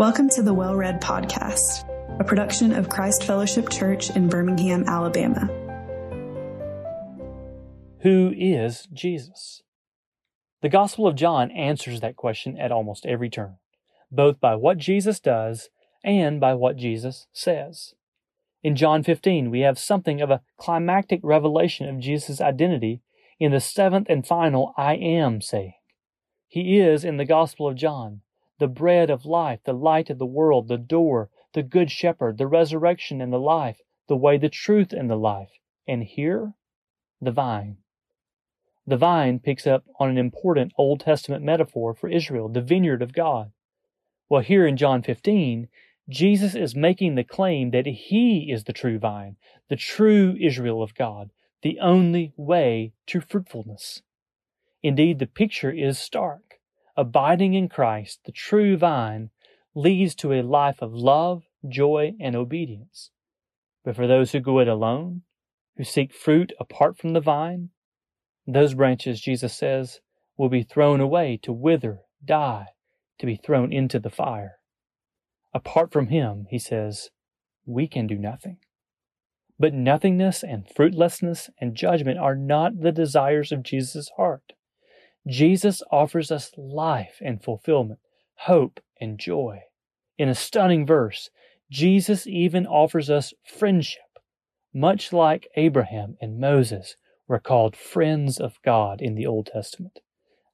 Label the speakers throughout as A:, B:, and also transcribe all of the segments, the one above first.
A: Welcome to the Well Read Podcast, a production of Christ Fellowship Church in Birmingham, Alabama.
B: Who is Jesus? The Gospel of John answers that question at almost every turn, both by what Jesus does and by what Jesus says. In John 15, we have something of a climactic revelation of Jesus' identity in the seventh and final I am saying. He is, in the Gospel of John, the bread of life, the light of the world, the door, the good shepherd, the resurrection and the life, the way, the truth, and the life. And here, the vine. The vine picks up on an important Old Testament metaphor for Israel, the vineyard of God. Well, here in John 15, Jesus is making the claim that he is the true vine, the true Israel of God, the only way to fruitfulness. Indeed, the picture is stark abiding in Christ, the true vine, leads to a life of love, joy, and obedience. But for those who go it alone, who seek fruit apart from the vine, those branches, Jesus says, will be thrown away to wither, die, to be thrown into the fire. Apart from Him, he says, we can do nothing. But nothingness and fruitlessness and judgment are not the desires of Jesus' heart. Jesus offers us life and fulfillment, hope and joy. In a stunning verse, Jesus even offers us friendship, much like Abraham and Moses were called friends of God in the Old Testament.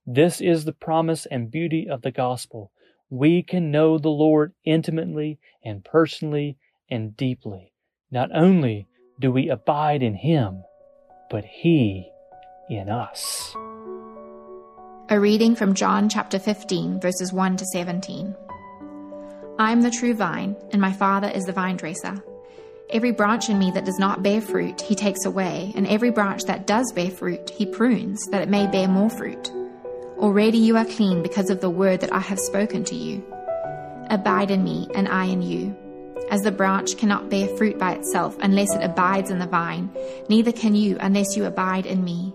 B: This is the promise and beauty of the gospel. We can know the Lord intimately and personally and deeply. Not only do we abide in Him, but He in us.
C: A reading from John chapter 15, verses 1 to 17. I am the true vine, and my Father is the vine dresser. Every branch in me that does not bear fruit, he takes away, and every branch that does bear fruit, he prunes, that it may bear more fruit. Already you are clean because of the word that I have spoken to you. Abide in me, and I in you. As the branch cannot bear fruit by itself unless it abides in the vine, neither can you unless you abide in me.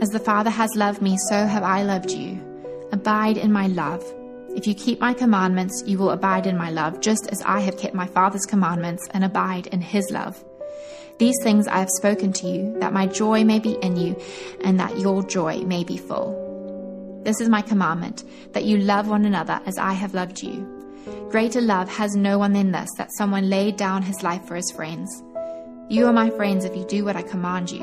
C: As the Father has loved me, so have I loved you. Abide in my love. If you keep my commandments, you will abide in my love, just as I have kept my Father's commandments and abide in his love. These things I have spoken to you, that my joy may be in you, and that your joy may be full. This is my commandment, that you love one another as I have loved you. Greater love has no one than this, that someone laid down his life for his friends. You are my friends if you do what I command you.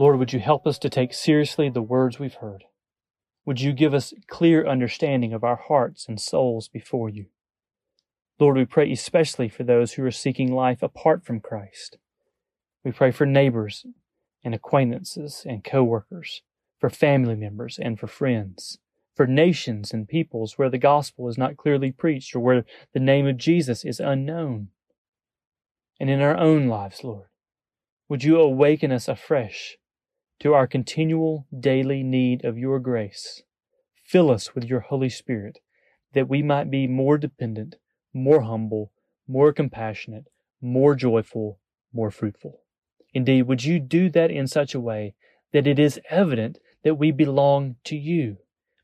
B: Lord, would you help us to take seriously the words we've heard? Would you give us clear understanding of our hearts and souls before you? Lord, we pray especially for those who are seeking life apart from Christ. We pray for neighbors and acquaintances and co-workers, for family members and for friends, for nations and peoples where the gospel is not clearly preached or where the name of Jesus is unknown. And in our own lives, Lord, would you awaken us afresh to our continual daily need of your grace. Fill us with your Holy Spirit that we might be more dependent, more humble, more compassionate, more joyful, more fruitful. Indeed, would you do that in such a way that it is evident that we belong to you?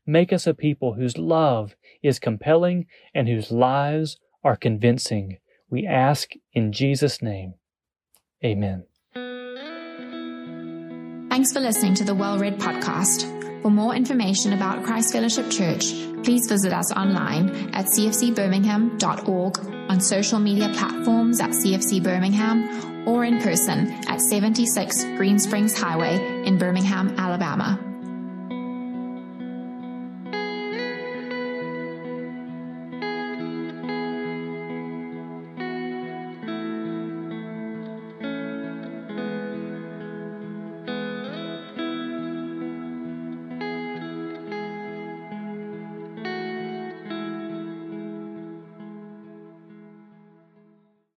B: Make us a people whose love is compelling and whose lives are convincing. We ask in Jesus' name. Amen.
C: Thanks for listening to the Well Read podcast. For more information about Christ Fellowship Church, please visit us online at cfcbirmingham.org, on social media platforms at CFC Birmingham, or in person at 76 Green Springs Highway in Birmingham, Alabama.